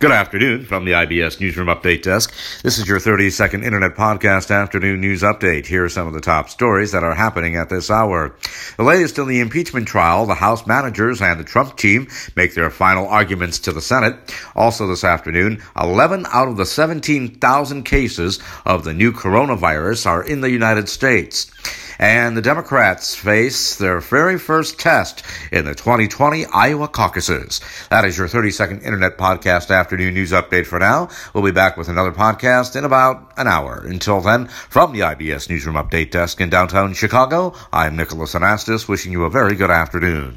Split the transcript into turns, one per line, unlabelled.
Good afternoon from the IBS Newsroom Update Desk. This is your 30 second Internet Podcast Afternoon News Update. Here are some of the top stories that are happening at this hour. The latest in the impeachment trial, the House managers and the Trump team make their final arguments to the Senate. Also this afternoon, 11 out of the 17,000 cases of the new coronavirus are in the United States. And the Democrats face their very first test in the 2020 Iowa caucuses. That is your 30 second Internet Podcast Afternoon News Update for now. We'll be back with another podcast in about an hour. Until then, from the IBS Newsroom Update Desk in downtown Chicago, I'm Nicholas Anastas wishing you a very good afternoon.